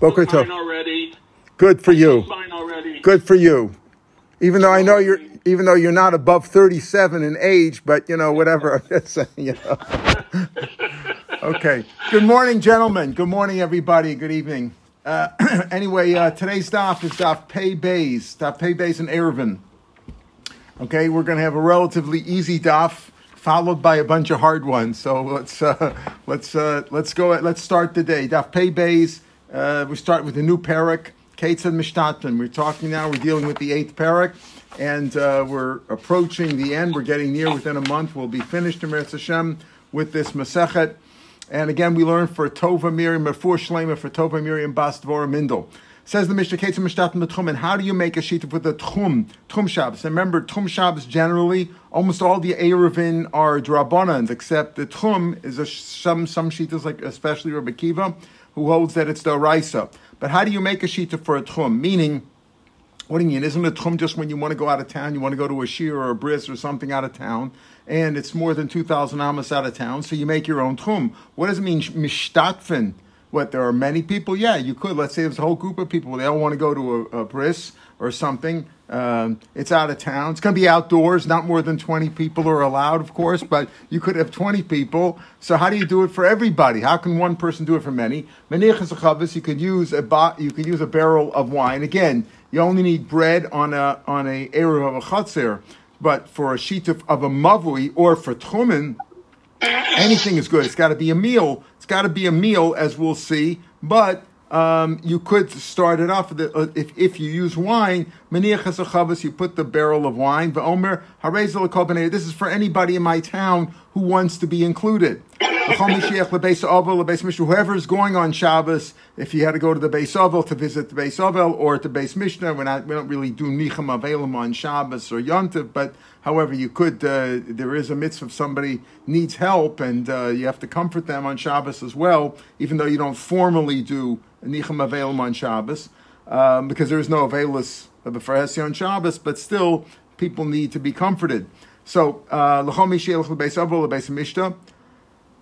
Boker Tov. already. Good for you. Good for you. Even though I know you're, even though you're not above 37 in age, but you know, whatever. I'm just saying, you know. okay. Good morning, gentlemen. Good morning, everybody. Good evening. Uh, anyway, uh, today's daf is daf Pei Bays, daf Pei Bays in Erevin. Okay, we're going to have a relatively easy daf followed by a bunch of hard ones. So let's uh, let's uh, let's go. Let's start the day. Daf Pei Bays. Uh, we start with the new parak. Kates and Mishtatman. We're talking now. We're dealing with the eighth parak, and uh, we're approaching the end. We're getting near. Within a month, we'll be finished in Hashem with this Masechet. And again, we learn for Tova Miriam, for Shlema, for Tova Miriam Bas Dvora Mindel. Says the Mishnah Kates and Mishtatman Tchum. And how do you make a sheet with the Tchum? Tchum Shabbos. And remember, Tchum Shabbos generally, almost all the Erevin are Drabbanans, except the Tchum is a, some some sheetas like especially Rabbi Kiva, who holds that it's the Raisa. But how do you make a shita for a tchum? Meaning, what do you mean? Isn't a tchum just when you want to go out of town? You want to go to a shir or a bris or something out of town, and it's more than two thousand amas out of town, so you make your own tchum. What does it mean? Mishtatfen. What there are many people? Yeah, you could. Let's say there's a whole group of people. They all want to go to a, a bris or something. Um, it's out of town. It's going to be outdoors. Not more than 20 people are allowed, of course, but you could have 20 people. So how do you do it for everybody? How can one person do it for many? Menich you could use a ba- you could use a barrel of wine. Again, you only need bread on a on a eruv of a chatzir, but for a sheet of, of a mavui or for tchumen, anything is good. It's got to be a meal. Got to be a meal, as we'll see. But um, you could start it off the, if, if you use wine, you put the barrel of wine. But Omer This is for anybody in my town who wants to be included. Whoever is going on Shabbos, if you had to go to the Beis Ovel to visit the Beis Ovel or to Beis Mishteh, we're not, we don't really do Nicham Avelim on Shabbos or Yontiv, but however, you could, uh, there is a mitzvah if somebody needs help and uh, you have to comfort them on Shabbos as well, even though you don't formally do Nicham Avelim on Shabbos, um, because there is no Avelis of the Farhesi on Shabbos, but still, people need to be comforted. So, uh,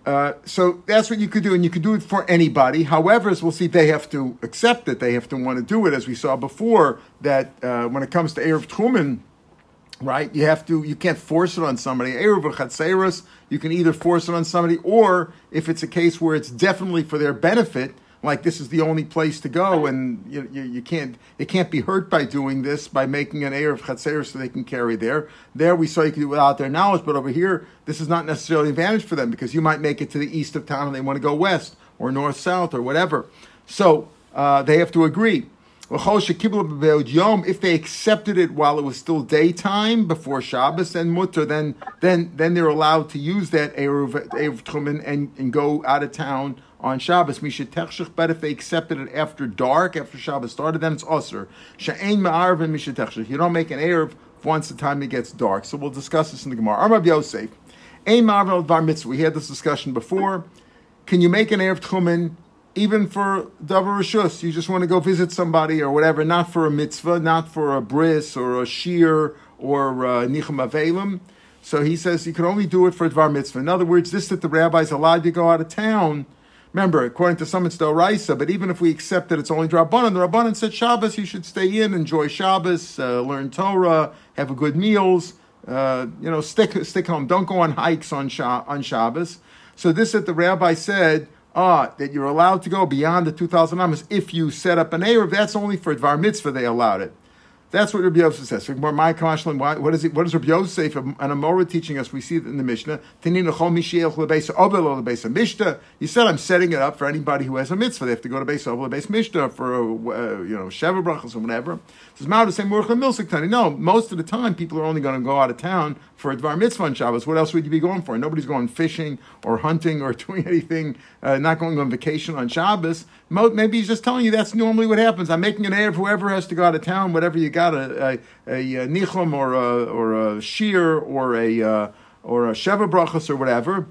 uh, so that's what you could do, and you could do it for anybody. However, as we'll see, they have to accept it. They have to want to do it, as we saw before. That uh, when it comes to erev truman, right, you have to. You can't force it on somebody. Erev chatzeros, you can either force it on somebody, or if it's a case where it's definitely for their benefit, like this is the only place to go, and you, you, you, can't they can't be hurt by doing this by making an air of chatzer so they can carry there. There we saw you can do it without their knowledge, but over here this is not necessarily an advantage for them because you might make it to the east of town and they want to go west or north south or whatever. So uh, they have to agree. If they accepted it while it was still daytime before Shabbos and Mutter, then then then they're allowed to use that Eruv, Eruv and, and go out of town on Shabbos. Misha techshich, but if they accepted it after dark, after Shabbos started, then it's usher. She'ain ma'arv and misha techshich. You don't make an erev once the time it gets dark. So we'll discuss this in the Gemara. Armav Yosef. Ein ma'arv bar mitzvah. We had this discussion before. Can you make an erev tchumen even for davar rishus? You just want to go visit somebody or whatever, not for a mitzvah, not for a bris or a shir or uh, nichem avelim. So he says you can only do it for dvar mitzvah. In other words, this that the rabbis allowed you to go out of town Remember, according to some, it's the Raisa, but even if we accept that it's only Rabbanan, the Rabbanan said Shabbos, you should stay in, enjoy Shabbos, uh, learn Torah, have a good meals, uh, you know, stick, stick home. Don't go on hikes on, on Shabbos. So this that the rabbi said, ah, that you're allowed to go beyond the 2,000 amas if you set up an Erev, that's only for Dvar Mitzvah they allowed it. That's what Rabbi Yosef says. What is it? What is Rabbi Yosef and Amora teaching us? We see it in the Mishnah. You said I'm setting it up for anybody who has a mitzvah. They have to go to Beis Ovel, Beis Mishteh for a, uh, you know Sheva brachas or whatever. Says Mao say No, most of the time people are only going to go out of town for a Dvar Mitzvah on Shabbos. What else would you be going for? Nobody's going fishing or hunting or doing anything. Uh, not going on vacation on Shabbos. Maybe he's just telling you that's normally what happens. I'm making an air of whoever has to go out of town, whatever you got, a, a, a, a nichum or a, or a shir or a, uh, or a sheva brachas or whatever.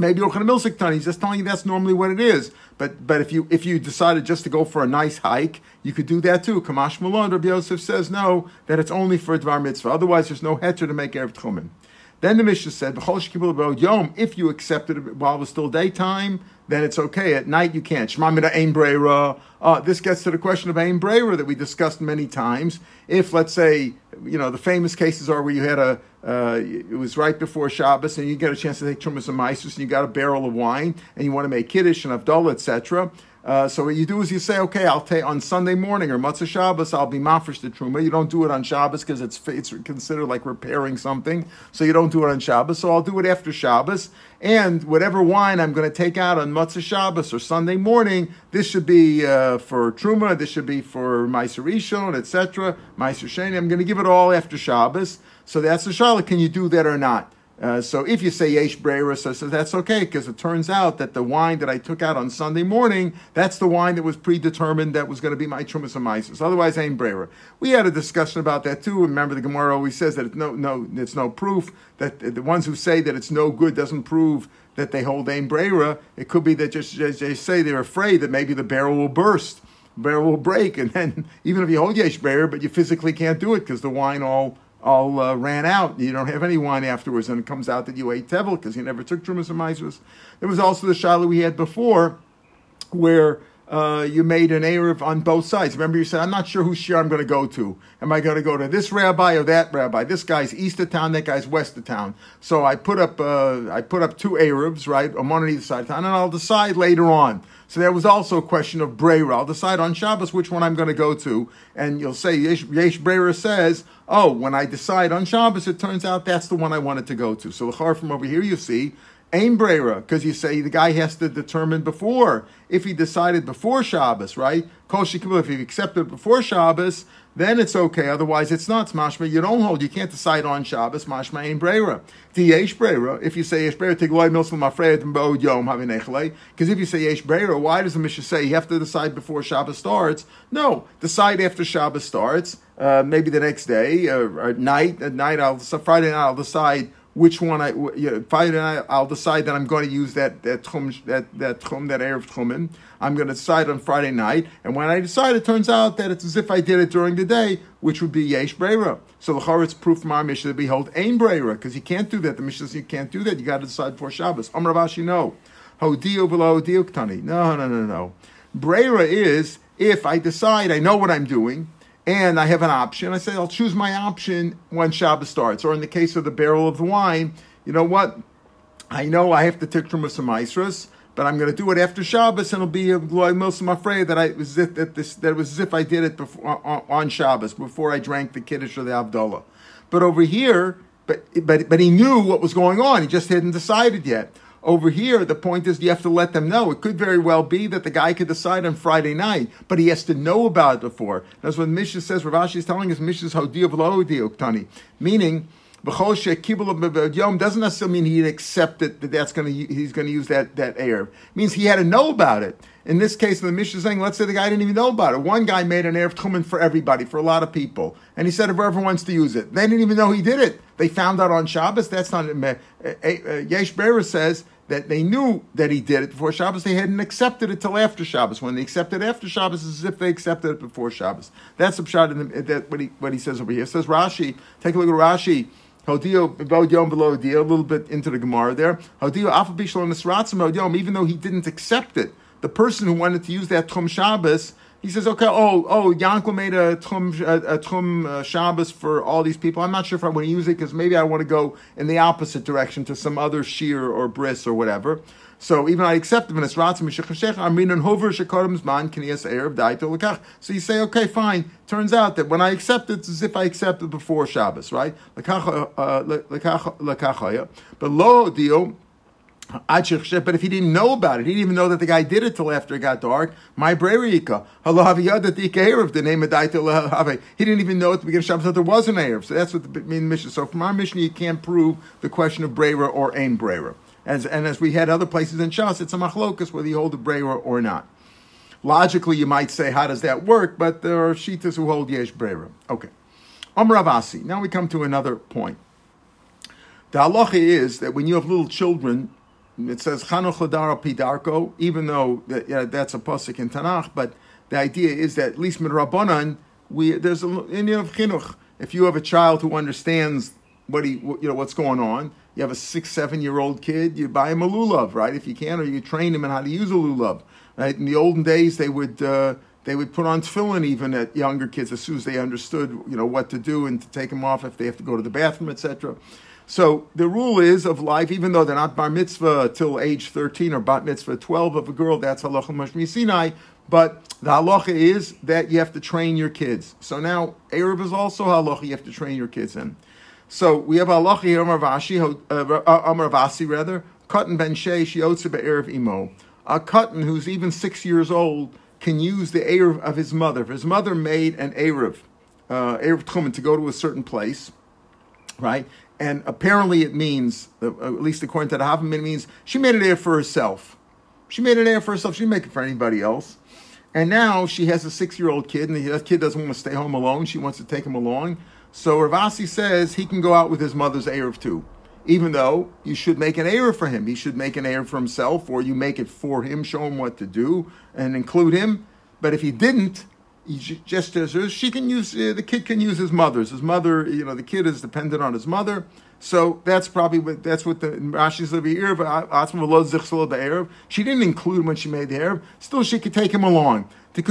Maybe Yochanan Milsik he's just telling you that's normally what it is. But but if you if you decided just to go for a nice hike, you could do that too. Kamash Malon, Rabbi Yosef says no, that it's only for Dvar Mitzvah. Otherwise, there's no heter to make Erev Tchumen. Then the Mishnah said, Yom, if you accepted it while it was still daytime, then it's okay. At night, you can't. Uh, this gets to the question of Ein Breira that we discussed many times. If, let's say, you know, the famous cases are where you had a, uh, it was right before Shabbos, and you get a chance to take Trumas and Maisus, and you got a barrel of wine, and you want to make Kiddush and Havdalah, etc. Uh, so what you do is you say, okay, I'll take on Sunday morning or Matzah Shabbos, I'll be mafresh the truma. You don't do it on Shabbos because it's it's considered like repairing something, so you don't do it on Shabbos. So I'll do it after Shabbos, and whatever wine I'm going to take out on Matzah Shabbos or Sunday morning, this should be uh, for truma. This should be for Meiser Rishon, etc. Meiser Sheni. I'm going to give it all after Shabbos. So that's the shaila. Can you do that or not? Uh, so if you say yesh breira, so, so that's okay because it turns out that the wine that I took out on Sunday morning, that's the wine that was predetermined that was going to be my trumas and. Otherwise, ain't breira. We had a discussion about that too. Remember, the Gemara always says that it's no, no, it's no proof that the ones who say that it's no good doesn't prove that they hold ain breira. It could be that just, just they say they're afraid that maybe the barrel will burst, barrel will break, and then even if you hold yesh breira, but you physically can't do it because the wine all all uh, ran out. You don't have any wine afterwards, and it comes out that you ate tevel because you never took trumas and maizvus. There was also the shaila we had before, where uh, you made an erev on both sides. Remember, you said, "I'm not sure whose shir I'm going to go to. Am I going to go to this rabbi or that rabbi? This guy's east of town, that guy's west of town." So I put up, uh, I put up two erevs, right, on one on either side of town, and I'll decide later on. So there was also a question of Breira. I'll decide on Shabbos which one I'm going to go to. And you'll say, Yesh, Yesh Breira says, oh, when I decide on Shabbos, it turns out that's the one I wanted to go to. So the from over here, you see, Ain Breira, because you say the guy has to determine before. If he decided before Shabbos, right? Kol if he accepted before Shabbos, then it's okay. Otherwise, it's not. Mashma, you don't hold. You can't decide on Shabbos. Mashma ain't breira. Yesh breira. If you say yesh breira, take loy milsum afraid and bo yom havinechle. Because if you say yesh breira, why does the Mishnah say you have to decide before Shabbos starts? No, decide after Shabbos starts. Uh, maybe the next day uh, or at night. At night, I'll so Friday night I'll decide which one I you know, Friday night I'll decide that I'm going to use that that tchum, that that tchum, that erev tchumen. I'm going to decide on Friday night, and when I decide, it turns out that it's as if I did it during the day, which would be yesh breira. So the it's proof from our Mishnah that behold ain breira because you can't do that. The Mishnah says you can't do that. You got to decide before Shabbos. Amar Ravashi no. Hodio below ktani. No, no, no, no. Breira is if I decide I know what I'm doing and I have an option. I say I'll choose my option when Shabbos starts. Or in the case of the barrel of wine, you know what? I know I have to take from some Isras, but I'm going to do it after Shabbos, and it'll be a glory I'm afraid that I was that this that it was as if I did it before, on, on Shabbos before I drank the Kiddush or the Havdalah. But over here, but but but he knew what was going on. He just hadn't decided yet. Over here, the point is you have to let them know. It could very well be that the guy could decide on Friday night, but he has to know about it before. That's what Mishnah says. Ravashi is telling us Mishnah's Hodiyav Lo meaning Yom doesn't necessarily mean he accepted that that's going to he's going to use that that air. It means he had to know about it. In this case, the Mishnah is saying, let's say the guy didn't even know about it. One guy made an Erev Tchumen for everybody, for a lot of people, and he said whoever wants to use it. They didn't even know he did it. They found out on Shabbos. That's not. Uh, uh, Yesh Berer says that they knew that he did it before Shabbos. They hadn't accepted it till after Shabbos. When they accepted after Shabbos, it's as if they accepted it before Shabbos. That's the pshat in the, that, what, he, what he says over here. It says Rashi, take a look at Rashi. Hodio yom below a little bit into the Gemara there. Hodio afabishlo yom, even though he didn't accept it, the person who wanted to use that Tchum Shabbos, he says, okay, oh, oh, Yankel made a Tchum, a, a uh, Shabbos for all these people. I'm not sure if I want to use it because maybe I want to go in the opposite direction to some other shear or bris or whatever. So even I accept him as Ratzim Mishachashech. So you say, okay, fine. Turns out that when I accept it, it's as if I accepted before Shabbos, right? Uh, but lo dio. But if he didn't know about it, he didn't even know that the guy did it till after it got dark. My brerika, the name of He didn't even know at the beginning of Shabbos that there was an Erev. So that's what the mean mission. So from our mission, you can't prove the question of brera or ain brera. As, and as we had other places in Shas, it's a machlokas whether you hold the breira or not. Logically, you might say, how does that work? But there are shitas who hold yesh breira. Okay. Amravasi. Now we come to another point. The halacha is that when you have little children, it says Chanuch Pidarko, even though that, yeah, that's a pasuk in Tanakh, but the idea is that at least midrabanan, we there's a in of chinuch. If you have a child who understands what he, you know, what's going on. You have a six, seven year old kid, you buy him a lulav, right? If you can, or you train him in how to use a lulav, right? In the olden days, they would uh, they would put on tefillin even at younger kids as soon as they understood, you know, what to do and to take them off if they have to go to the bathroom, etc. So the rule is of life, even though they're not bar mitzvah till age 13 or bat mitzvah 12 of a girl, that's halacha mashmi Sinai. But the halacha is that you have to train your kids. So now Arab is also halacha you have to train your kids in. So we have Allah here, Amar Vashi, uh, Vasi rather, Katan ben Shei, Shiotze Be'erev Imo. A Katan who's even six years old can use the Erev of his mother. If his mother made an Erev, uh, Erev Tchumen, to go to a certain place, right? And apparently it means, uh, at least according to the Havim, it means she made an Erev for herself. She made an Erev for herself. She didn't make it for anybody else. And now she has a six-year-old kid, and that kid doesn't want to stay home alone. She wants to take him along. So Ravasi says he can go out with his mother's Erev too. Even though you should make an Erev for him. He should make an Erev for himself, or you make it for him, show him what to do, and include him. But if he didn't, just as she can use, uh, the kid can use his mother's. His mother, you know, the kid is dependent on his mother. So that's probably what that's what the Rashi's of the Erev. She didn't include when she made the Erev. Still, she could take him along. Since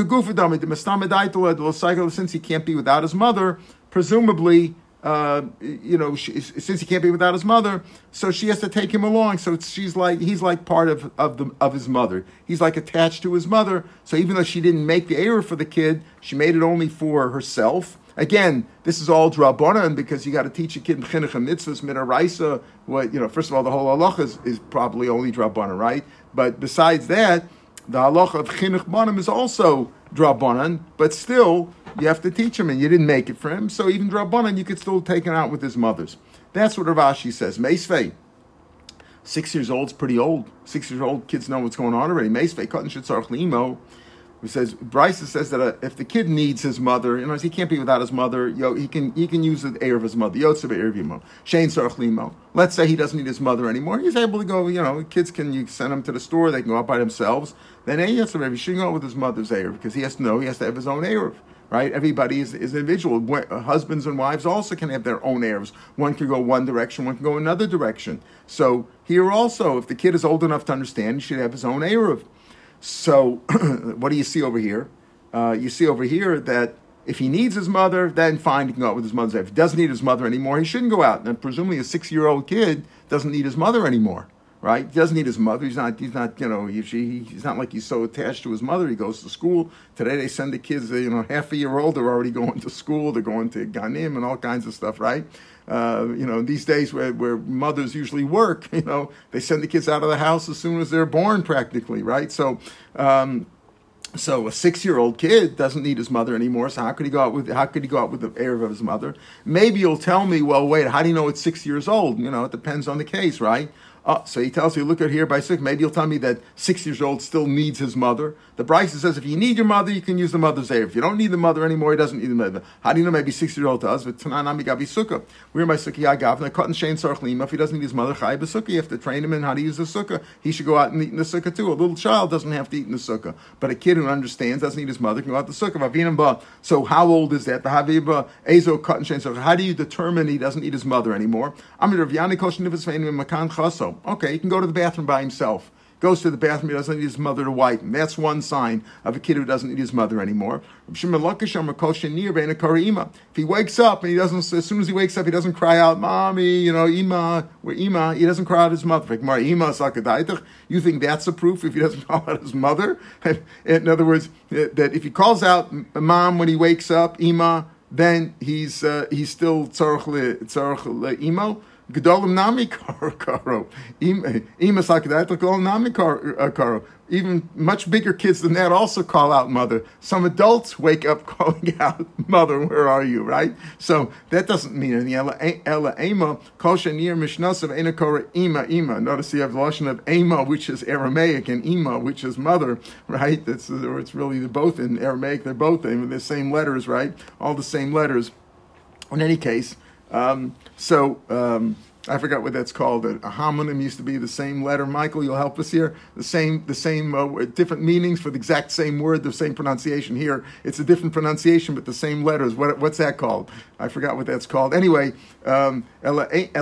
he can't be without his mother, presumably, uh, you know, she, since he can't be without his mother, so she has to take him along. So she's like he's like part of of the of his mother. He's like attached to his mother. So even though she didn't make the error for the kid, she made it only for herself. Again, this is all drabanan because you got to teach a kid chinuch mitzvahs minaraisa. What you know, first of all, the whole halacha is, is probably only drabanan, right? But besides that, the halacha of chinuch banim is also drabanan, but still you have to teach him, and you didn't make it for him. So even Drabanan, you could still take him out with his mother's. That's what Ravashi says. Meisvei, six years old is pretty old. Six years old kids know what's going on already. Meisvei, Limo. He says Bryce says that uh, if the kid needs his mother, you know, he can't be without his mother. Yo, he can he can use the air of his mother. Yotzebe Irvimo, Shane Sarchlimo. Let's say he doesn't need his mother anymore. He's able to go. You know, kids can you send him to the store. They can go out by themselves. Then he shouldn't go with his mother's air because he has to know he has to have his own air right? Everybody is, is individual. Husbands and wives also can have their own heirs. One can go one direction, one can go another direction. So here also, if the kid is old enough to understand, he should have his own heir. So what do you see over here? Uh, you see over here that if he needs his mother, then fine, he can go out with his mother. If he doesn't need his mother anymore, he shouldn't go out. And presumably a six-year-old kid doesn't need his mother anymore right? He doesn't need his mother. He's not. He's not. You know. He, he's not like he's so attached to his mother. He goes to school. Today they send the kids. You know, half a year old. They're already going to school. They're going to ganim and all kinds of stuff, right? Uh, you know, these days where, where mothers usually work, you know, they send the kids out of the house as soon as they're born, practically, right? So. Um, so a six-year-old kid doesn't need his mother anymore. So how could he go out with how could he go out with the heir of his mother? Maybe you'll tell me, well, wait, how do you know it's six years old? You know, it depends on the case, right? Oh, so he tells you, look at here by six. Maybe you'll tell me that six years old still needs his mother. The Bryce says if you need your mother, you can use the mother's air. If you don't need the mother anymore, he doesn't need the mother. How do you know maybe six years old does? But Tananami Gabi Sukkah. We're my Sukkah Yagav, cotton shane sarchlima. If he doesn't need his mother, Chai Sukkah, you have to train him in how to use the Sukkah. He should go out and eat in the Sukkah too. A little child doesn't have to eat in the Sukkah. But a kid who understands, doesn't need his mother, can go out the Sukkah. So how old is that? The Haviba Ezo cotton shane sarchlima. How do you determine he doesn't need his mother anymore? I'm Rav Yanai Koshin Makan Chaso. Okay, he can go to the bathroom by himself. Goes to the bathroom, he doesn't need his mother to wipe him. That's one sign of a kid who doesn't need his mother anymore. If he wakes up and he doesn't, as soon as he wakes up, he doesn't cry out, Mommy, you know, Ima, where Ima, he doesn't cry out his mother. You think that's a proof if he doesn't call out his mother? In other words, that if he calls out mom when he wakes up, Ima, then he's uh, he's still tzarech imo. Gedolim nami karo. Nami uh, karo. Even much bigger kids than that also call out mother. Some adults wake up calling out mother. Where are you? Right. So that doesn't mean anything. Ella ema kol shenir mishnasav enakora ima ima. Notice you have the lashon of ema, which is Aramaic, and ima, which is mother. Right. That's it's really both in Aramaic. They're both in the same letters. Right. All the same letters. In any case. Um, so um, I forgot what that's called. A, homonym used to be the same letter. Michael, you'll help us here. The same, the same, uh, different meanings for the exact same word, the same pronunciation. Here, it's a different pronunciation, but the same letters. What, what's that called? I forgot what that's called. Anyway, um, if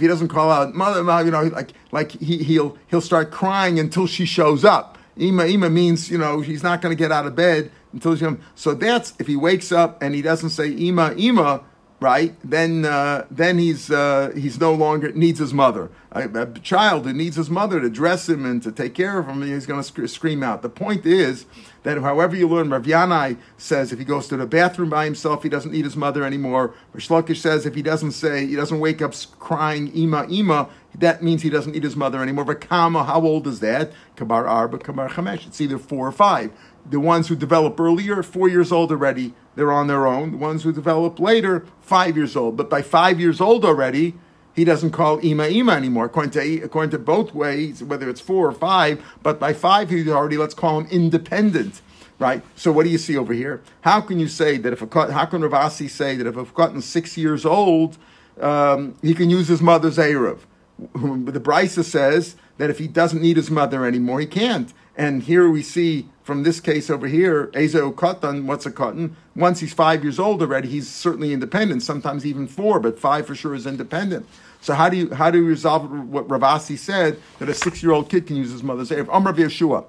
he doesn't call out mother, you know, like like he, he'll he'll start crying until she shows up. Ima ima means you know he's not going to get out of bed until she. So that's if he wakes up and he doesn't say ima ima right? Then uh, then he's uh, he's no longer needs his mother. A, a, child who needs his mother to dress him and to take care of him, he's going to sc- scream out. The point is that however you learn, Rav Yanai says if he goes to the bathroom by himself, he doesn't need his mother anymore. Resh Lakish says if he doesn't say he doesn't wake up crying ima ima, that means he doesn't need his mother anymore. But Kama, how old is that? Kabar Arba, Kabar Chamesh. It's either four or five. The ones who develop earlier, four years old already, they're on their own. The ones who develop later, five years old. But by five years old already, he doesn't call Ima Ima anymore, according to, according to both ways, whether it's four or five. But by five, he's already, let's call him independent, right? So what do you see over here? How can you say that if a, how can Ravasi say that if a cotton six years old, um, he can use his mother's Erev? The Brisa says that if he doesn't need his mother anymore, he can't. And here we see from this case over here, Ezo Katan, what's a cotton? Once he's five years old already, he's certainly independent, sometimes even four, but five for sure is independent. So how do you how do you resolve what Ravasi said that a six year old kid can use his mother's Erev? Om Rav Yeshua,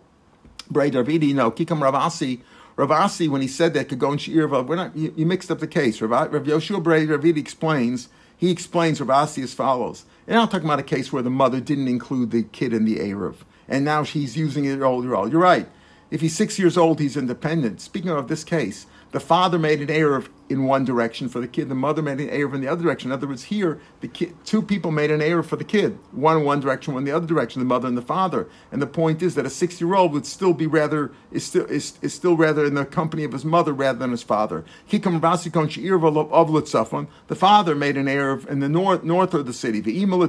Bray Davidi, no, Kikam Ravasi. Ravasi, when he said that, could go in Shir We're not. You, you, mixed up the case. Rav, Rav Yoshua Bray Davidi explains. He explains Ravasi as follows. And I'm talking about a case where the mother didn't include the kid in the Erev, and now she's using it all year old. You're right. If he's six years old, he's independent. Speaking of this case, the father made an Erev in one direction for the kid, the mother made an error in the other direction. In other words, here, the kid, two people made an error for the kid, one in one direction, one in the other direction, the mother and the father. And the point is that a six-year-old would still be rather, is still, is, is still rather in the company of his mother rather than his father. The father made an error in the north, north of the city, the Even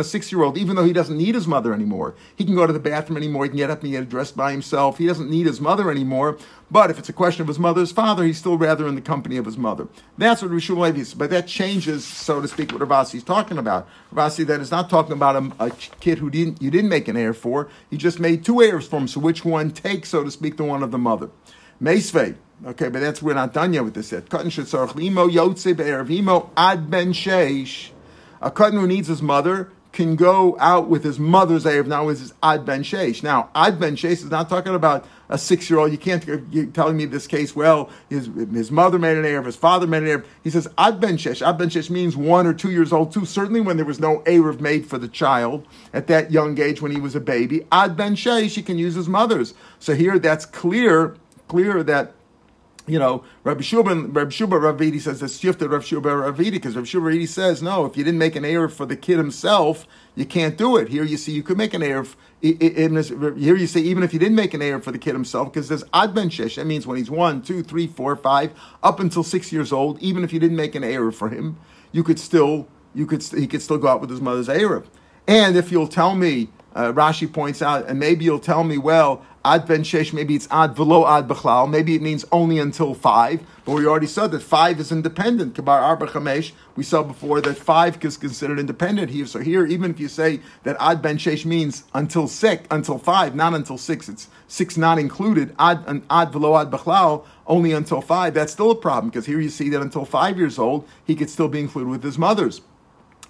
a six-year-old, even though he doesn't need his mother anymore, he can go to the bathroom anymore, he can get up and get dressed by himself, he doesn't need his mother anymore, but if it's a question of his mother's father, he's still rather in the company of his mother. That's what Rishon Levi is. But that changes, so to speak, what Ravasi is talking about. Ravasi that is not talking about a, a, kid who didn't you didn't make an heir for. He just made two heirs for him. So which one takes, so to speak, the one of the mother? Meisvei. Okay, but that's we're not done yet with this yet. Katan shetzarch limo yotze be'ervimo ad ben sheish. A katan who needs his mother can go out with his mother's Erev now with his Ad Ben Sheish. Now, Ad Ben Sheish is not talking about a six year old. You can't, you're telling me this case, well, his, his mother made an Erev, his father made an Erev. He says Ad Ben Sheish. Ad Ben Sheish means one or two years old too. Certainly when there was no Erev made for the child at that young age when he was a baby. Ad Ben Sheish, he can use his mother's. So here that's clear, clear that you know, Rabbi Shubin, Rabbi Shubin Ravidi says it's shifted Rabbi Shubin Ravidi because Rabbi Shubin Ravidi says no, if you didn't make an Erev for the kid himself, you can't do it. Here you see you could make an Erev. Here you see even if you didn't make an Erev for the kid himself, because there's Ad Ben Shesh, that means when he's one, two, three, four, five, up until six years old, even if you didn't make an Erev for him, you could still, you could, he could still go out with his mother's Erev. And if you'll tell me, uh, Rashi points out, and maybe you'll tell me, well, Ad ben shesh, maybe it's ad velo ad bechlal. Maybe it means only until five. But we already said that five is independent. Kabar arba chamesh. We saw before that five is considered independent here. So here, even if you say that ad ben shesh means until six, until five, not until six, it's six not included. Ad ad velo ad bechlal, only until five. That's still a problem because here you see that until five years old, he could still be included with his mother's.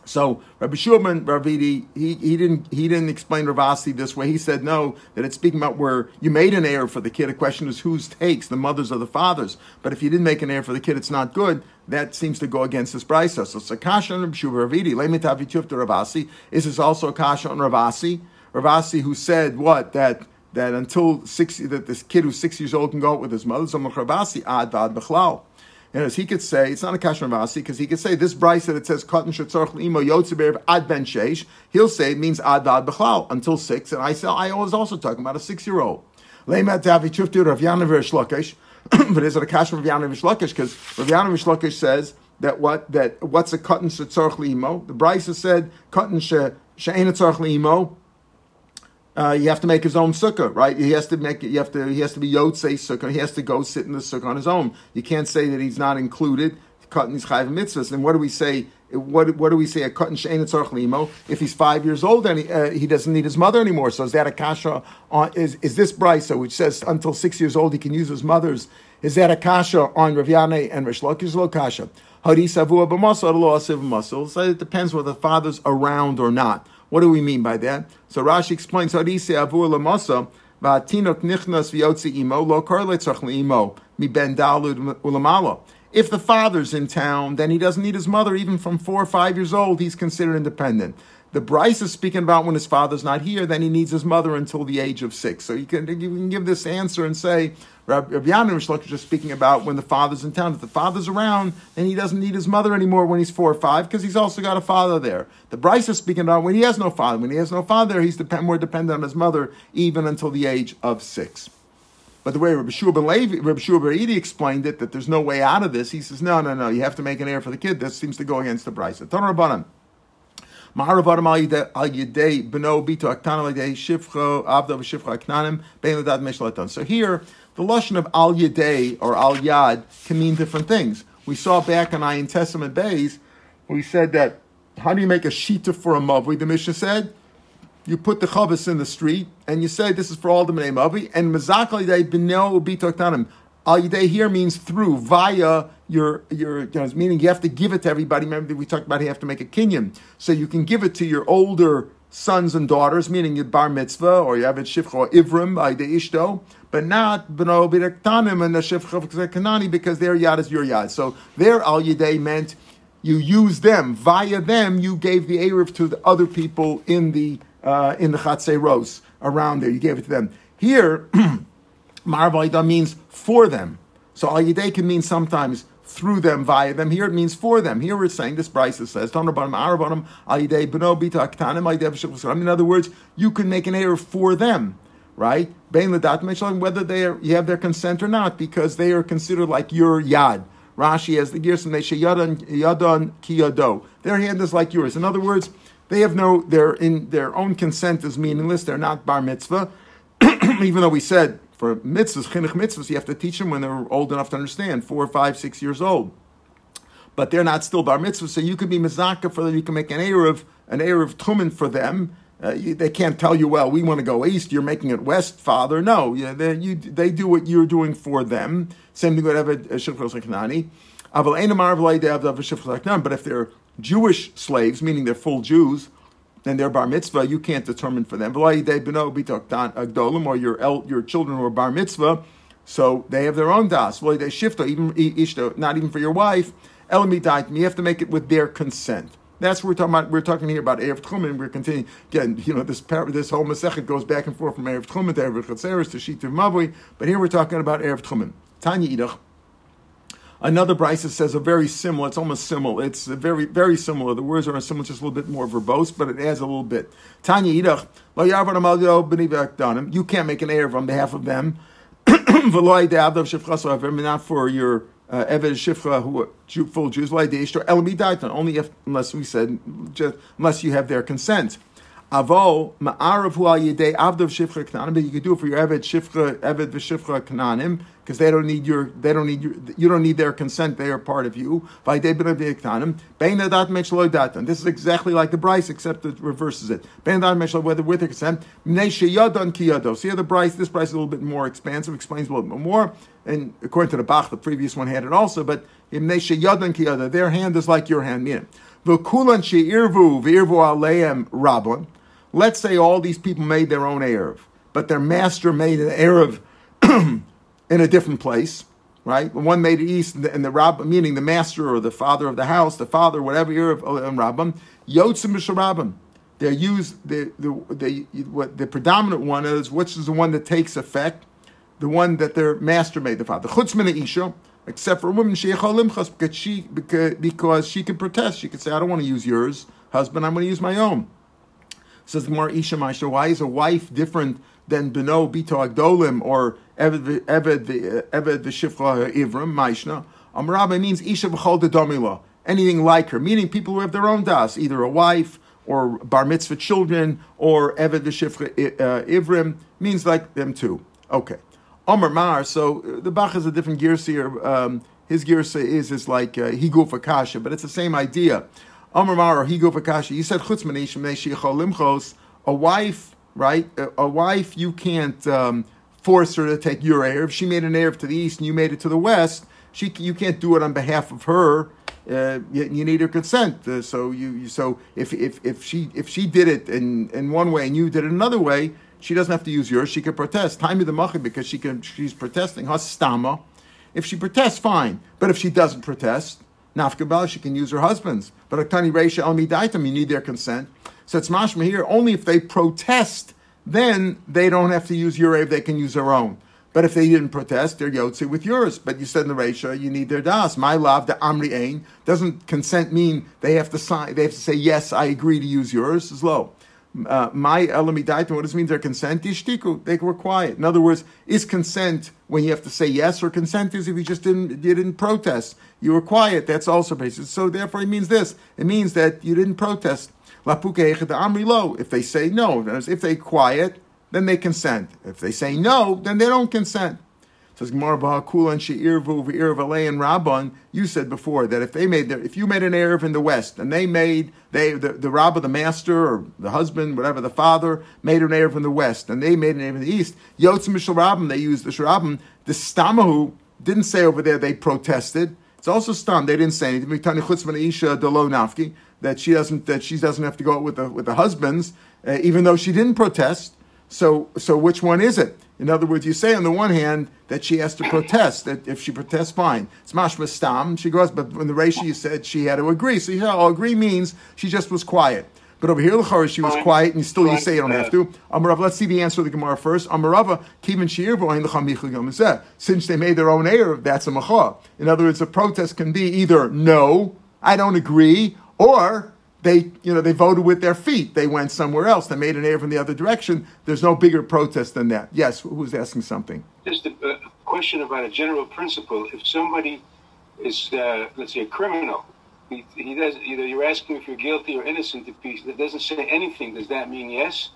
So Rabbi Shulman Ravidi, he, he didn't he didn't explain Ravasi this way. He said no, that it's speaking about where you made an heir for the kid. The question is whose takes, the mothers or the fathers. But if you didn't make an heir for the kid, it's not good. That seems to go against this brisa. So Sakasha and Ravidi, Lemitavi to Ravasi. Is this also a kasha on Ravasi? Ravasi who said what that that until six that this kid who's six years old can go out with his mother. Ravasi ad vad bechlal. And as he could say, it's not a kasher vasi because he could say this brisa that it says katan shetzorch imo ad ben sheish. He'll say it means ad vad bechlal until six. And I say I was also talking about a six year old. Leimat davi chufti Rav Shlokesh. But is it a kasher Rav Shlokesh? Because Rav Shlokesh says that what that what's a katan shetzorch imo? The brisa said katan she she'ena tzorch imo uh, you have to make his own sukkah, right? He has to make it. You have to. He has to be yotzei sukkah. He has to go sit in the sukkah on his own. You can't say that he's not included. Cutting these chayv mitzvahs. And what do we say? What, what do we say? A cotton shein limo. If he's five years old and he, uh, he, doesn't need his mother anymore, so is that a kasha? On, is is this brisa which says until six years old he can use his mother's? Is that a kasha on Rav Yanai and Resh Lakish lo kasha? Harisavua b'masal lo asiv. So it depends whether the father's around or not. What do we mean by that? So Rashi explains lamasa imo lo imo mi ben. If the father's in town, then he doesn't need his mother. Even from four or five years old, he's considered independent. The Bryce is speaking about when his father's not here, then he needs his mother until the age of six. So you can, you can give this answer and say, Rabbi Yan and is just speaking about when the father's in town. If the father's around, then he doesn't need his mother anymore when he's four or five because he's also got a father there. The Bryce is speaking about when he has no father. When he has no father, he's more dependent on his mother even until the age of six. But the way Rabbi Shua ben Levi, Rabbi Shua explained it, that there's no way out of this, he says, no, no, no, you have to make an heir for the kid. That seems to go against the Bryce. So here, the Lashon of Al Yadei or Al Yad can mean different things. We saw back in Ayin Tes Amud Bays, we said that, how do you make a shita for a mavli? The Mishnah said, you put the chavis in the street and you say this is for all the Bnei Mavi, and Mazak Alidei B'neo Ubitoktanim. Al Yidei here means through, via your, your meaning you have to give it to everybody. Remember we talked about you have to make a kinyan. So you can give it to your older sons and daughters, meaning your bar mitzvah, or you have it shifcha or ivrim, Alidei Ishto, but not B'neo Ubitoktanim and the shifcha kanani because their yad is your yad. So their Al Yidei meant you use them. Via them, you gave the Erev to the other people in the uh, in the Chatzei around there. You gave it to them. Here, Marvaida means for them. So Al can mean sometimes through them, via them. Here it means for them. Here we're saying this Brisa says, In other words, you can make an error for them, right? Whether they are, you have their consent or not, because they are considered like your yad. Rashi has the gears and they say yadan yadan kiyado. Their hand is like yours. In other words, they have no, their in their own consent is meaningless. They're not bar mitzvah, even though we said for mitzvahs, chinuch mitzvahs, you have to teach them when they're old enough to understand, four, five, six years old. But they're not still bar mitzvah, so you could be mizaka for them. You can make an erev, an erev tumen for them. Uh, you, they can't tell you, well, we want to go east. You're making it west, father. No, they, you, they do what you're doing for them. Same thing with Eved Shifros Kanani. But if they're Jewish slaves, meaning they're full Jews, and they're bar mitzvah, you can't determine for them. Or your your children who are bar mitzvah, so they have their own das. They shift even not even for your wife. Elamidait, you have to make it with their consent. That's what we're talking about. We're talking here about Erev Tchumen. We're continuing again. You know, this this whole Masechet goes back and forth from Erev Tchumen to Erev Chatzeres to Shitiv Mavui. But here we're talking about Erev Tchumen. Tanya Idach. Another brisa says a very similar. It's almost similar. It's very very similar. The words are similar, just a little bit more verbose, but it adds a little bit. Tanya idach You can't make an error on behalf of them. Not for your uh, Eved Shifra who are full Jews. Only if unless we said just, unless you have their consent. Avo ma'arav al yedei avdav shifra knanim, but you could do it for your eved shifra eved v'shifra knanim because they don't need your they don't need your you don't need their consent. They are part of you. This is exactly like the Bryce, except it reverses it. Bein adat Whether with or consent. See here the Bryce. This Bryce is a little bit more expansive, explains a little bit more. And according to the Bach, the previous one had it also. But their hand is like your hand. Meaning, The kulanchi ervu, let's say all these people made their own Erev, but their master made an Erev in a different place, right? The one made it east, and the, Rab, meaning the master or the father of the house, the father, whatever Erev and Rabbim, Yotzim B'Sharabim. They're used, the, the, the, what the predominant one is, which is the one that takes effect, the one that their master made, the father. Chutzman Isha, except for a woman, because she, because, she can protest. She can say, I don't want to use yours, husband, I'm going to use my own. Says more Isha Maisha, why is a wife different than Beno Bito Agdolim or Eved Eved V'Shifra Ivrim Maishna? Amrabe means Isha V'chol Domila, anything like her, meaning people who have their own das, either a wife or bar mitzvah children, or eved v'shifra uh, ivrim, means like them too. Okay. Omer Mar, so uh, the Bach is a different girsa here. Um, his girsa is, is like uh, Higuf Akasha, but it's the same idea. Omer Mar or Higuf Akasha, You said Chutz limchos, a wife, right? A, a wife, you can't um, force her to take your Erev. She made an Erev to the east and you made it to the west. She, you can't do it on behalf of her. Uh, you, you, need her consent. Uh, so you, you, so if, if, if she if she did it in, in one way and you did it another way, she doesn't have to use yours. She can protest. Time the machi because she can she's protesting. Hastama. If she protests, fine. But if she doesn't protest, nafkabel, she can use her husband's. But aktani reisha al midaitam, you need their consent. So it's mashma here. Only if they protest, then they don't have to use your aid. They can use their own. But if they didn't protest, they're yotzi with yours. But you said in the Resha, you need their das. My love, the amri ain. Doesn't consent mean they have to sign? They have to say yes, I agree to use yours. Is low. Uh, my elamidaita. What does it mean? Their consent ishtiku. They were quiet. In other words, is consent when you have to say yes, or consent is if you just didn't you didn't protest. You were quiet. That's also basis. So therefore, it means this. It means that you didn't protest. If they say no, if they quiet then they consent. If they say no, then they don't consent. Says Gemara Bahakulan She'irvu V'ir and Rabban. You said before that if they made their, if you made an erev in the west and they made they the, the Rabbah, the master or the husband, whatever the father made an erev in the west and they made an erev in the east. Yotz Mishal. They used the Sharabim. The Stamahu didn't say over there they protested. It's also stam. They didn't say anything. That she doesn't that she doesn't have to go out with the with the husbands, uh, even though she didn't protest. So, so which one is it? In other words, you say on the one hand that she has to protest, that if she protests, fine. It's mashma stam, she goes, but in the ratio you said she had to agree. So you know, oh, agree means she just was quiet. But over here, Lachar, she was quiet, and still you say you don't have to. Amarav, let's see the answer of the Gemara first. Amarava, kivin shir Since they made their own error, that's a macha. In other words, a protest can be either no, I don't agree, or they, you know, they voted with their feet. They went somewhere else. They made an error in the other direction. There's no bigger protest than that. Yes, who's asking something? Just a, a question about a general principle. If somebody is, uh, let's say, a criminal, he, he does. Either you're asking if you're guilty or innocent. If he that doesn't say anything, does that mean yes?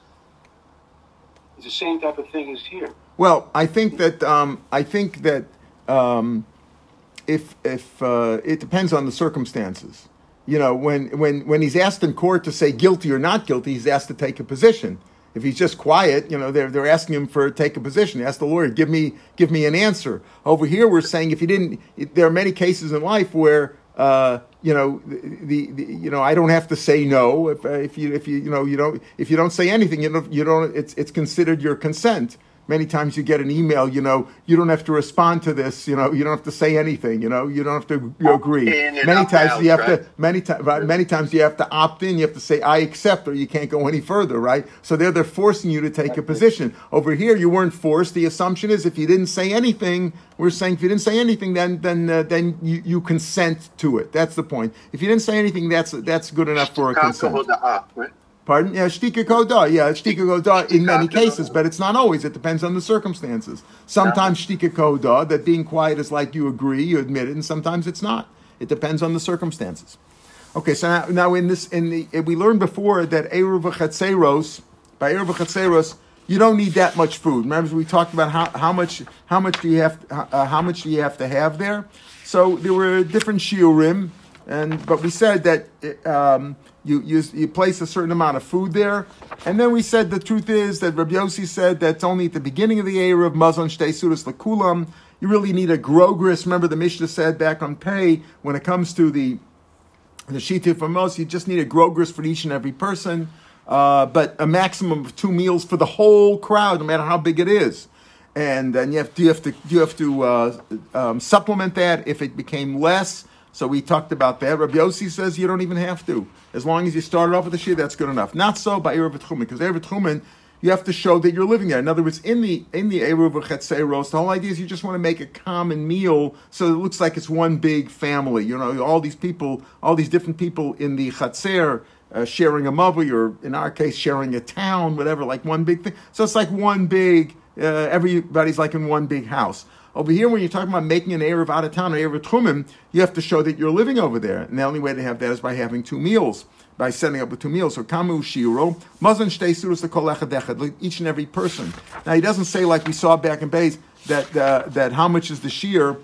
It's the same type of thing as here. Well, I think that um, I think that um, if if uh, it depends on the circumstances you know, when, when, when he's asked in court to say guilty or not guilty, he's asked to take a position. If he's just quiet, you know, they're, they're asking him for take a position. Ask the lawyer, give me, give me an answer. Over here, we're saying if he didn't, there are many cases in life where, uh, you know, the, the, you know, I don't have to say no if, if you if you you know you don't if you don't say anything, you don't you don't it's it's considered your consent many times you get an email, you know, you don't have to respond to this, you know, you don't have to say anything, you know, you don't have to you agree. Many times out, you have right? to many times many times you have to opt in, you have to say I accept or you can't go any further, right? So they're they're forcing you to take a position. Over here you weren't forced. The assumption is if you didn't say anything, we're saying if you didn't say anything then then uh, then you, you consent to it. That's the point. If you didn't say anything that's that's good enough for a consent. Pardon? Yeah, shtika koda. Yeah, shtika koda in many cases, but it's not always. It depends on the circumstances. Sometimes shtika koda, that being quiet is like you agree, you admit it, and sometimes it's not. It depends on the circumstances. Okay, so now, now in this, in the, we learned before that eruv chatzeros, by eruv chatzeros, you don't need that much food. Remember, we talked about how, how much how much do you have uh, how much do you have to have there. So there were different shiurim, and but we said that um, you, you, you place a certain amount of food there. And then we said the truth is that Rabbi Yossi said that's only at the beginning of the era of Mazon Shtei Sudas Lakulam. You really need a grogris. Remember the Mishnah said back on pay, when it comes to the the Shita for most, you just need a grogris for each and every person. Uh, but a maximum of two meals for the whole crowd, no matter how big it is. And then you have to, you have to, you have to uh, um, supplement that if it became less so we talked about that. Rabbi Yossi says you don't even have to. As long as you started off with the shir, that's good enough. Not so by Erev Tchumen, because Erev Tchumen, you have to show that you're living there. In other words, in the in the Erev Chetzeros, the whole idea is you just want to make a common meal so it looks like it's one big family. You know, all these people, all these different people in the Chetzer, uh, sharing a mavi, or in our case, sharing a town, whatever, like one big thing. So it's like one big, uh, everybody's like in one big house. Over here, when you're talking about making an Erev out of town, an Erev Trumim, you have to show that you're living over there. And the only way to have that is by having two meals, by setting up with two meals. So Kamu Shiro, Mazan Shtei Surus Kol each and every person. Now, he doesn't say, like we saw back in Bays, that, uh, that how much is the shear.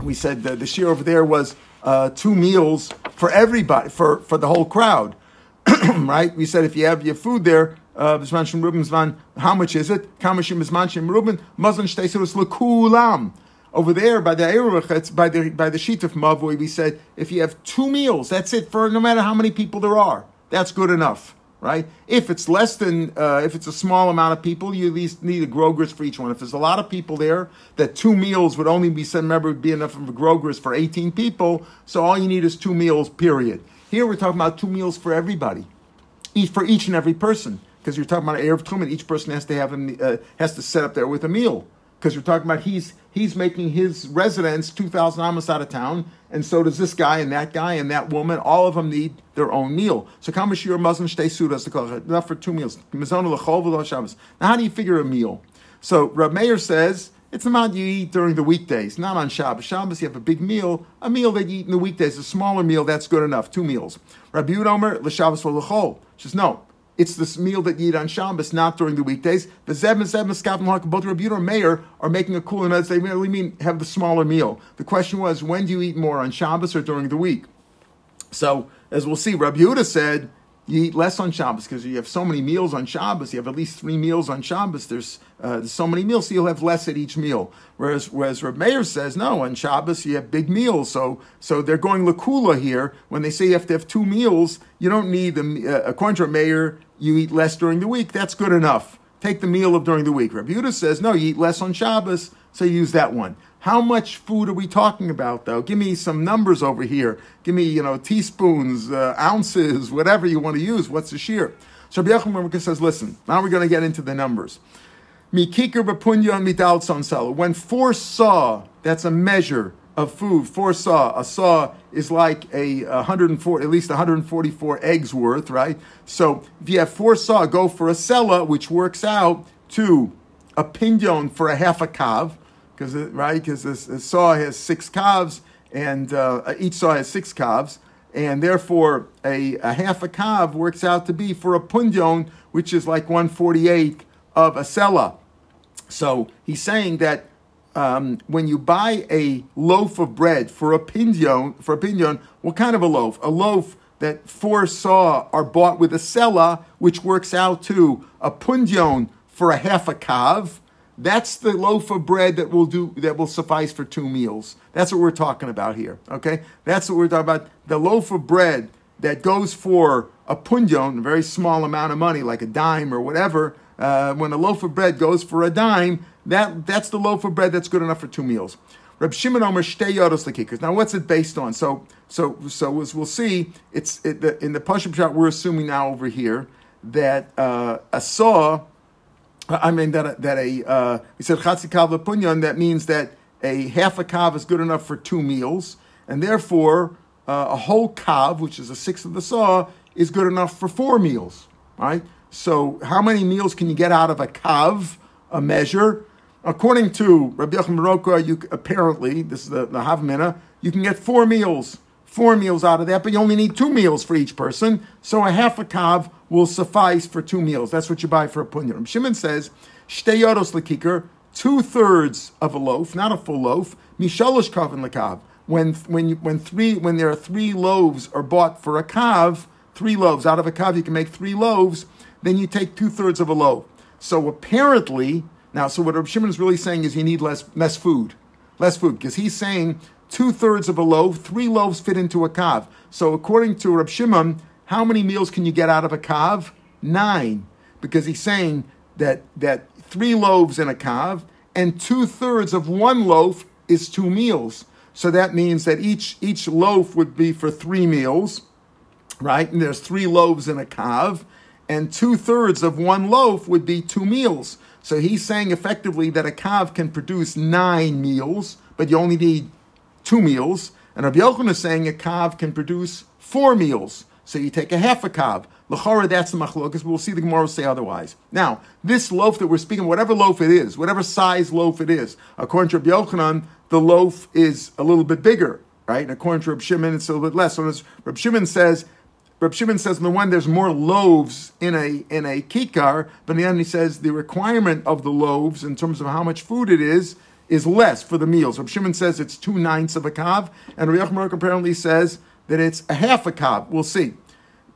We said the shear over there was uh, two meals for everybody, for, for the whole crowd. right? We said if you have your food there, uh, how much is it? Rubin, Muslim Over there by the Eruch, by the by the sheet of Mavui, we said if you have two meals, that's it for no matter how many people there are. That's good enough, right? If it's less than, uh, if it's a small amount of people, you at least need a grogris for each one. If there's a lot of people there, that two meals would only be said, remember, would be enough of a grogris for 18 people. So all you need is two meals, period. Here we're talking about two meals for everybody, each for each and every person because you're talking about Eruv Techumin. Each person has to have a, uh, has to set up there with a meal because you're talking about he's he's making his residence two thousand amos out of town, and so does this guy and that guy and that woman. All of them need their own meal. So kamashir Muslim shtei sudas enough for two meals. Now, how do you figure a meal? So Rab Meir says. It's the amount you eat during the weekdays, not on Shabbos. Shabbos, you have a big meal, a meal that you eat in the weekdays, a smaller meal, that's good enough, two meals. Rabbi Omer, l'Shabbos l'chol. Says, no, it's this meal that you eat on Shabbos, not during the weekdays. The Zeb and Zeb and both Rabbi and Meir, are making a cool and they really mean have the smaller meal. The question was, when do you eat more on Shabbos or during the week? So, as we'll see, Rabbi Yehuda said you eat less on Shabbos because you have so many meals on Shabbos. You have at least three meals on Shabbos. There's, uh, so many meals, so you'll have less at each meal. Whereas, whereas Reb Meir says, no, on Shabbos you have big meals. So, so they're going lakula here. When they say you have to have two meals, you don't need them. Uh, according to Reb Meir, you eat less during the week. That's good enough. Take the meal of during the week. Reb Yehuda says, no, you eat less on Shabbos, so use that one. How much food are we talking about, though? Give me some numbers over here. Give me, you know, teaspoons, uh, ounces, whatever you want to use. What's the shear? So Rabbi says, listen, now we're going to get into the numbers. Mikikar b'punya midal sansala. When four saw, that's a measure of food. Four saw. A saw is like a 104, at least 144 eggs worth, right? So if you have four saw, go for a sella, which works out to a pinion for a half a kav because right? Because this, saw has six calves and uh, each saw has six calves and therefore a, a half a calf works out to be for a pundion which is like 148 of a sella. So he's saying that um, when you buy a loaf of bread for a pinion for a pinion what kind of a loaf? A loaf that four saw are bought with a sella which works out to a pundion for a half a kav that's the loaf of bread that will do that will suffice for two meals. That's what we're talking about here. Okay, that's what we're talking about. The loaf of bread that goes for a punjon, a very small amount of money, like a dime or whatever. Uh, when a loaf of bread goes for a dime, that that's the loaf of bread that's good enough for two meals. Reb Shimon Omer. Now, what's it based on? So, so, so as we'll see, it's it, the, in the Pashup shot. We're assuming now over here that uh, a saw I mean that that a uh, he said chatzikav punyan. That means that a half a kav is good enough for two meals, and therefore uh, a whole kav, which is a sixth of the saw, is good enough for four meals. Right. So how many meals can you get out of a kav, a measure? According to Rabbi Yochanan you apparently this is the, the Havmina, you can get four meals four meals out of that, but you only need two meals for each person. So a half a kav will suffice for two meals. That's what you buy for a punyan. Shimon says, shteyodos lekikar, two thirds of a loaf, not a full loaf, mishalosh kavin lekav. When when when three when there are three loaves are bought for a kav, three loaves out of a kav, you can make three loaves. Then you take two thirds of a loaf. So apparently, now, so what Shimon is really saying is you need less less food, less food, because he's saying two thirds of a loaf, three loaves fit into a kav. So according to Rab Shimon, how many meals can you get out of a kav? Nine, because he's saying that that three loaves in a kav and two thirds of one loaf is two meals. So that means that each each loaf would be for three meals, right? And there's three loaves in a kav, and two thirds of one loaf would be two meals. So he's saying effectively that a kav can produce nine meals, but you only need two meals. And Rabbi Yochanan is saying a kav can produce four meals. So you take a half a kav. L'chora, that's the machlokas. We'll see the Gemara say otherwise. Now, this loaf that we're speaking, whatever loaf it is, whatever size loaf it is, according to Rabbi Yochanan, the loaf is a little bit bigger, right? And according to Rabbi Shimon, it's a little bit less. So Rabbi Shimon says, Rabbi Shimon says in the one there's more loaves in a in a kikar, but in the end he says the requirement of the loaves in terms of how much food it is is less for the meals. Rabbi Shimon says it's two ninths of a kav, and Rabbi Yochanan apparently says that it's a half a kav. We'll see.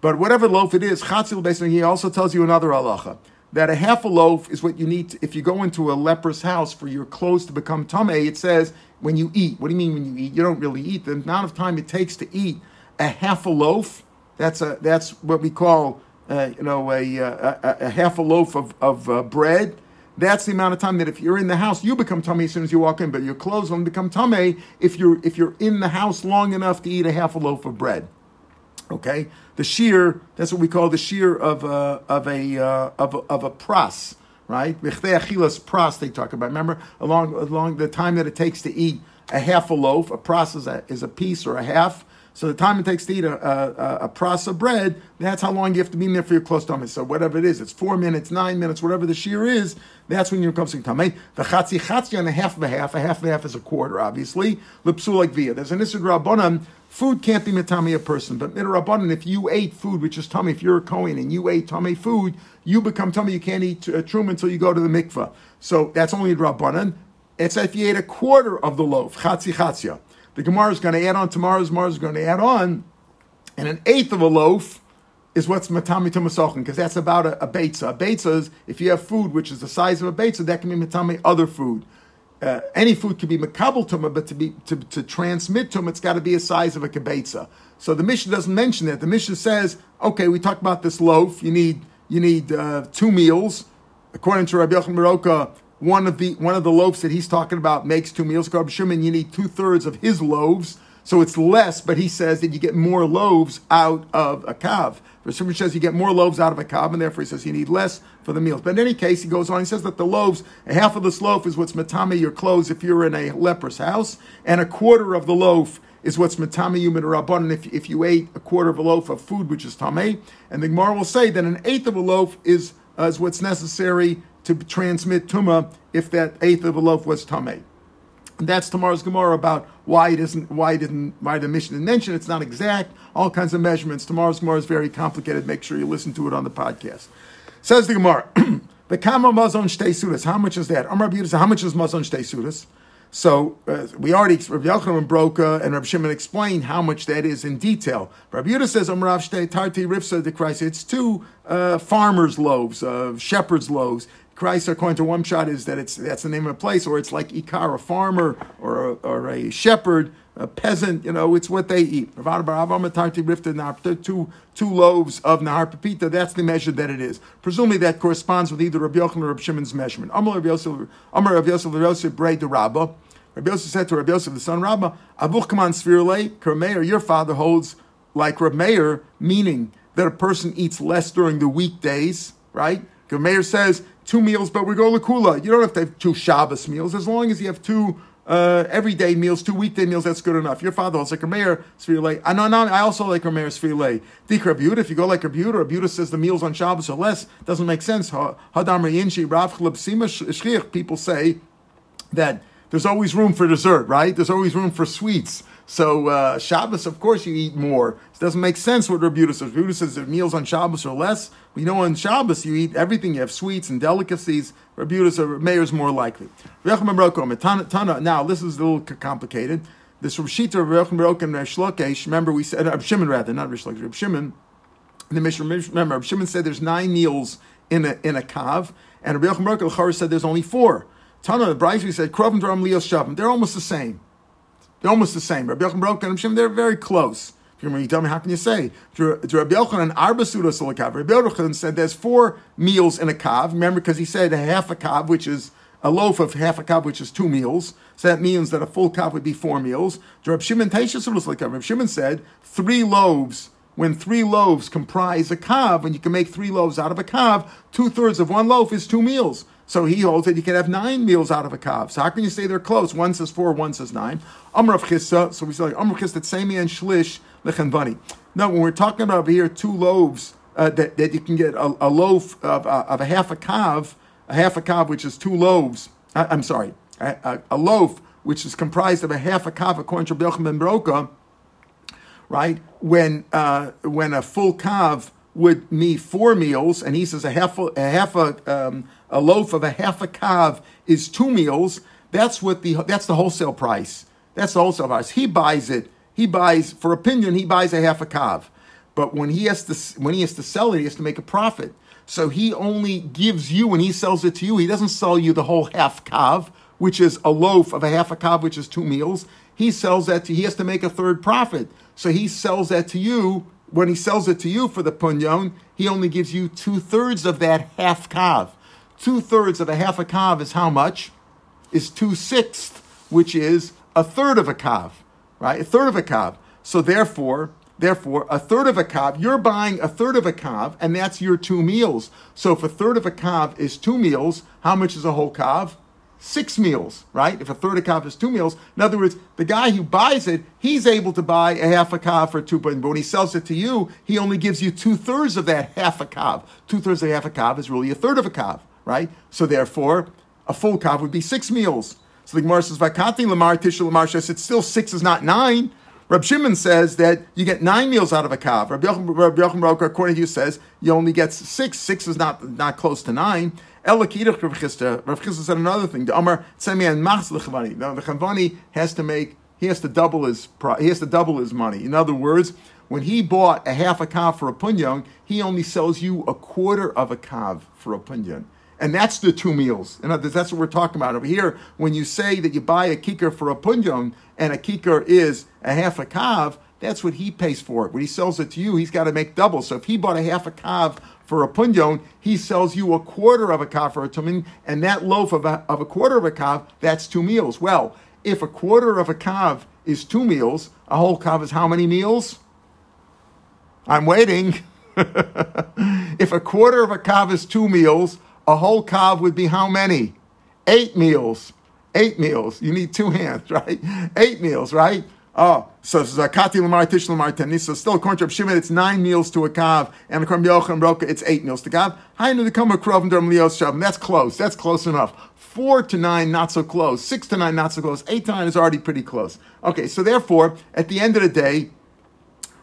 But whatever loaf it is, chatzil basically he also tells you another halacha that a half a loaf is what you need to, if you go into a leper's house for your clothes to become tameh. It says when you eat. What do you mean when you eat? You don't really eat. The amount of time it takes to eat a half a loaf that's a that's what we call uh, you know a, a, a, half a loaf of of uh, bread. That's the amount of time that if you're in the house, you become tummy as soon as you walk in, but your clothes won't become tummy if you're if you're in the house long enough to eat a half a loaf of bread. Okay, the shear that's what we call the shear of a of a uh, of a, of a pras, right? pras they talk about. Remember, along along the time that it takes to eat a half a loaf, a pras is a, is a piece or a half so the time it takes to eat a, a, a pras of bread, that's how long you have to be in there for your close tummy. So whatever it is, it's four minutes, nine minutes, whatever the shear is, that's when you're coming tummy. The chatzi chatzi and a half of a half, a half of a half is a quarter, obviously. Lipsu like via. There's an isud rabbanim. Food can't be mitami a person, but midrabanan, if you ate food which is tummy, if you're a kohen and you ate tummy food, you become tummy. You can't eat uh, trum until you go to the mikvah. So that's only a rabbanan. It's if you ate a quarter of the loaf, chatzi chatzia. The Gemara is going to add on tomorrow's Gemara is going to add on, and an eighth of a loaf is what's matami tumasochin because that's about a, a beitza. A beitza is if you have food which is the size of a beitza, that can be matami other food. Uh, any food can be makabel tuma, but to be to, to transmit tum, it's got to be a size of a kibetza. So the Mishnah doesn't mention that. The Mishnah says, okay, we talked about this loaf. You need you need uh, two meals. According to Rabbi Yochanan Baroka, one of the one of the loaves that he's talking about makes two meals. Rabbi Shimon, you need two thirds of his loaves, so it's less. But he says that you get more loaves out of a kav. Shimon says you get more loaves out of a kav, and therefore he says you need less for the meals. But in any case, he goes on. He says that the loaves, a half of this loaf is what's matame your clothes if you're in a leper's house, and a quarter of the loaf is what's matame you rabbanon if, if you ate a quarter of a loaf of food which is tame. And the Gemara will say that an eighth of a loaf is uh, is what's necessary to transmit tuma if that eighth of a loaf was tamei. And that's tomorrow's Gemara about why it isn't, why it didn't, why the Mishnah didn't mention it's not exact. All kinds of measurements. Tomorrow's Gemara is very complicated. Make sure you listen to it on the podcast. Says the Gemara, the kama mazon shtei sudas. How much is that? Amar How much is mazon shtei sudas? So uh, we already, Rabbi Yochanan Broka and Rabbi Shimon explained how much that is in detail. Rabbi Yehuda says, Amrav Tarti Rifsa de Christ. It's two uh, farmers' loaves, uh, shepherds' loaves. Christ, according to one shot, is that it's that's the name of a place, or it's like Ikar, a farmer or a, or a shepherd, a peasant. You know, it's what they eat. Two two loaves of nahar pepita. That's the measure that it is. Presumably, that corresponds with either Rabbi Yochanan or Rabbi Shimon's measurement. Amar Rabbi Yosef, Rabbi Yosef, Rabbi Yosef, Rabba. Rabbi Yosef said to Rabbi Yosef, the son Rabba, Avuch Kaman Svirle, Kermeir, your father holds like Rabbi Meir, meaning that a person eats less during the weekdays, right? Kermeir says two meals, but we go lakula. You don't have to have two Shabbos meals. As long as you have two uh, everyday meals, two weekday meals, that's good enough. Your father also like a Meir sfirle. I know, I also like a Meir sfirle. Dik Rabuda, if you go like Rabuda, Rabuda says the meals on Shabbos are less, doesn't make sense. Hadam Yinshi, Rav Sima people say that there's always room for dessert, right? There's always room for sweets. So uh, Shabbos, of course, you eat more. It doesn't make sense what Rabbi says. Rabbi says that meals on Shabbos are less. We know on Shabbos you eat everything. You have sweets and delicacies. Says Meir is more likely. Now this is a little complicated. This Rashita of Rechim and Resh Remember we said Reb Shimon rather not Resh Lakish. Reb Shimon. The Mishnah remember Reb Shimon said there's nine meals in a in a kav, and Rabbi Yochanan said there's only four. Tana the Bryce we said Krovim Dram Shavim. They're almost the same. They're almost the same. Rabbi Yochanan Broka and Shimon, they're very close. You tell me, how can you say? To Rabbi Yochanan, Rabbi said there's four meals in a kav. Remember, because he said a half a kav, which is a loaf of half a kav, which is two meals. So that means that a full kav would be four meals. Rabbi Shimon Rabbi Shimon said three loaves when three loaves comprise a kav, and you can make three loaves out of a kav, two thirds of one loaf is two meals. So he holds that you can have nine meals out of a kav. So how can you say they're close? One says four, one says nine. Amr of Chisda, so we say Amr Chisda, tsemi and shlish lechanvani. Now, when we're talking about here two loaves, uh, that, that you can get a, a loaf of, uh, of a half a kav, a half a kav, which is two loaves. I, am sorry, a, a, a, loaf which is comprised of a half a kav, according to Rabbi ben Broka, right? When uh, when a full kav would mean four meals, and he says a half a, a half a um, a loaf of a half a kav is two meals. That's what the that's the wholesale price. That's the wholesale price. He buys it. He buys for opinion. He buys a half a kav, but when he has to when he has to sell it, he has to make a profit. So he only gives you when he sells it to you. He doesn't sell you the whole half kav, which is a loaf of a half a kav, which is two meals. He sells that to. He has to make a third profit. So he sells that to you. When he sells it to you for the punyon, he only gives you two thirds of that half kav. Two thirds of a half a kav is how much? Is two sixths, which is a third of a kav, right? A third of a kav. So therefore, therefore, a third of a kav, you're buying a third of a kav, and that's your two meals. So if a third of a kav is two meals, how much is a whole kav? six meals, right? If a third of a kav is two meals. In other words, the guy who buys it, he's able to buy a half a kav for two, but when he sells it to you, he only gives you two thirds of that half a kav. Two thirds of a half a kav is really a third of a kav, right? So therefore, a full kav would be six meals. So the Gemara says, "Vakati lamar tishul lamar says, It's still six is not nine. Rab Shimon says that you get nine meals out of a kav. Rabbi Yochanan Broka, according to you, says you only get six. Six is not not close to nine. Rav Chisda said another thing. The Amar Tzemi Machs Lechavani. Now the Chavani has to make he has to double his he has to double his money. In other words, when he bought a half a kav for a punyon, he only sells you a quarter of a kav for a punyon. And that's the two meals. And that's what we're talking about over here. When you say that you buy a kikar for a punyon and a kikar is a half a kav, that's what he pays for it. When he sells it to you, he's got to make double. So if he bought a half a kav for a punyon, he sells you a quarter of a kav for a tumin, and that loaf of a, of a quarter of a kav, that's two meals. Well, if a quarter of a kav is two meals, a whole kav is how many meals? I'm waiting. if a quarter of a kav is two meals, a whole kav would be how many? Eight meals. Eight meals. You need two hands, right? Eight meals, right? Oh, so zakati lamar tish lamar. So still according to Shimon, it's nine meals to a kav, and according to Yochanan Broka, it's eight meals to kav. Hainu the kama krov derm shav. That's close. That's close enough. Four to nine, not so close. Six to nine, not so close. Eight to nine is already pretty close. Okay, so therefore, at the end of the day,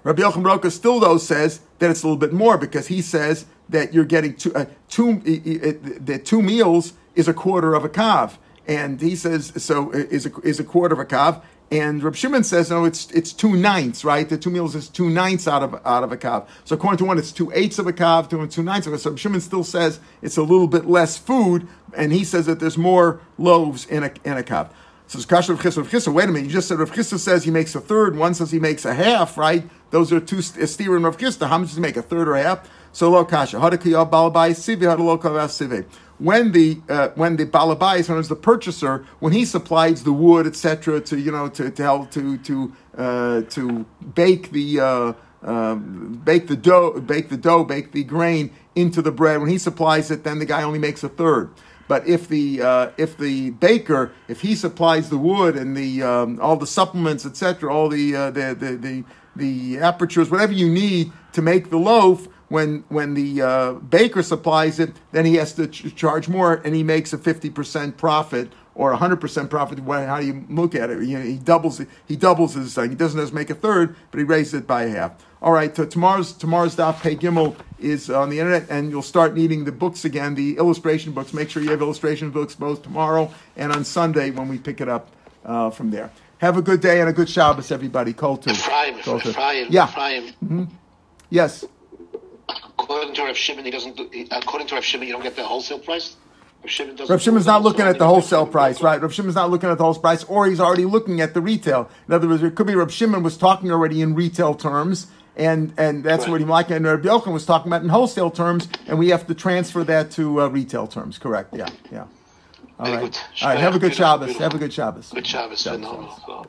Rabbi Yochanan Broka still though says that it's a little bit more because he says that you're getting two, uh, two uh, uh, uh, the two meals is a quarter of a kav, and he says so is a, is a quarter of a kav, and Reb Shimon says, no, it's it's two ninths, right? The two meals is two ninths out of out of a kav. So according to one, it's two eighths of a kav, two and two ninths of a. So Reb Shimon still says it's a little bit less food, and he says that there's more loaves in a in a kav. So it's Kasha Rav Chisda. Rav Wait a minute, you just said Rav Chisda says he makes a third. One says he makes a half, right? Those are two steer and Rav Chisda. How much does he make? A third or a half? So lo kasha. Hadakayav balabai sivi hadalo kavas sivi when the uh, when the balabais, when it's the purchaser, when he supplies the wood, etc., to you know to to help to to uh, to bake the uh, um, bake the dough, bake the dough, bake the grain into the bread. When he supplies it, then the guy only makes a third. But if the uh, if the baker, if he supplies the wood and the um, all the supplements, etc., all the, uh, the the the the apertures, whatever you need to make the loaf, when when the uh, baker supplies it, then he has to ch- charge more, and he makes a fifty percent profit or hundred percent profit. How do you look at it? You know, he doubles he doubles his. Uh, he doesn't just make a third, but he raises it by half. All right, so tomorrow's tomorrow's daf pay gimel is on the internet, and you'll start needing the books again, the illustration books. Make sure you have illustration books both tomorrow and on Sunday when we pick it up uh, from there. Have a good day and a good Shabbos, everybody. Kol to. Ephraim, Ephraim, yeah. Ephraim. Mm-hmm. Yes according to Rav Shimon, he doesn't. According to Rav Shimon, you don't get the wholesale price. Shimon Rav Shimon's not looking at the wholesale price, right? Rav Shimon's not looking at the wholesale price, or he's already looking at the retail. In other words, it could be Rav Shimon was talking already in retail terms, and and that's right. what he like. And Rav Yochanan was talking about in wholesale terms, and we have to transfer that to uh, retail terms. Correct? Yeah, yeah. All right. All right. Have a good Shabbos. Have a good Shabbos. Good Shabbos. Phenomenal.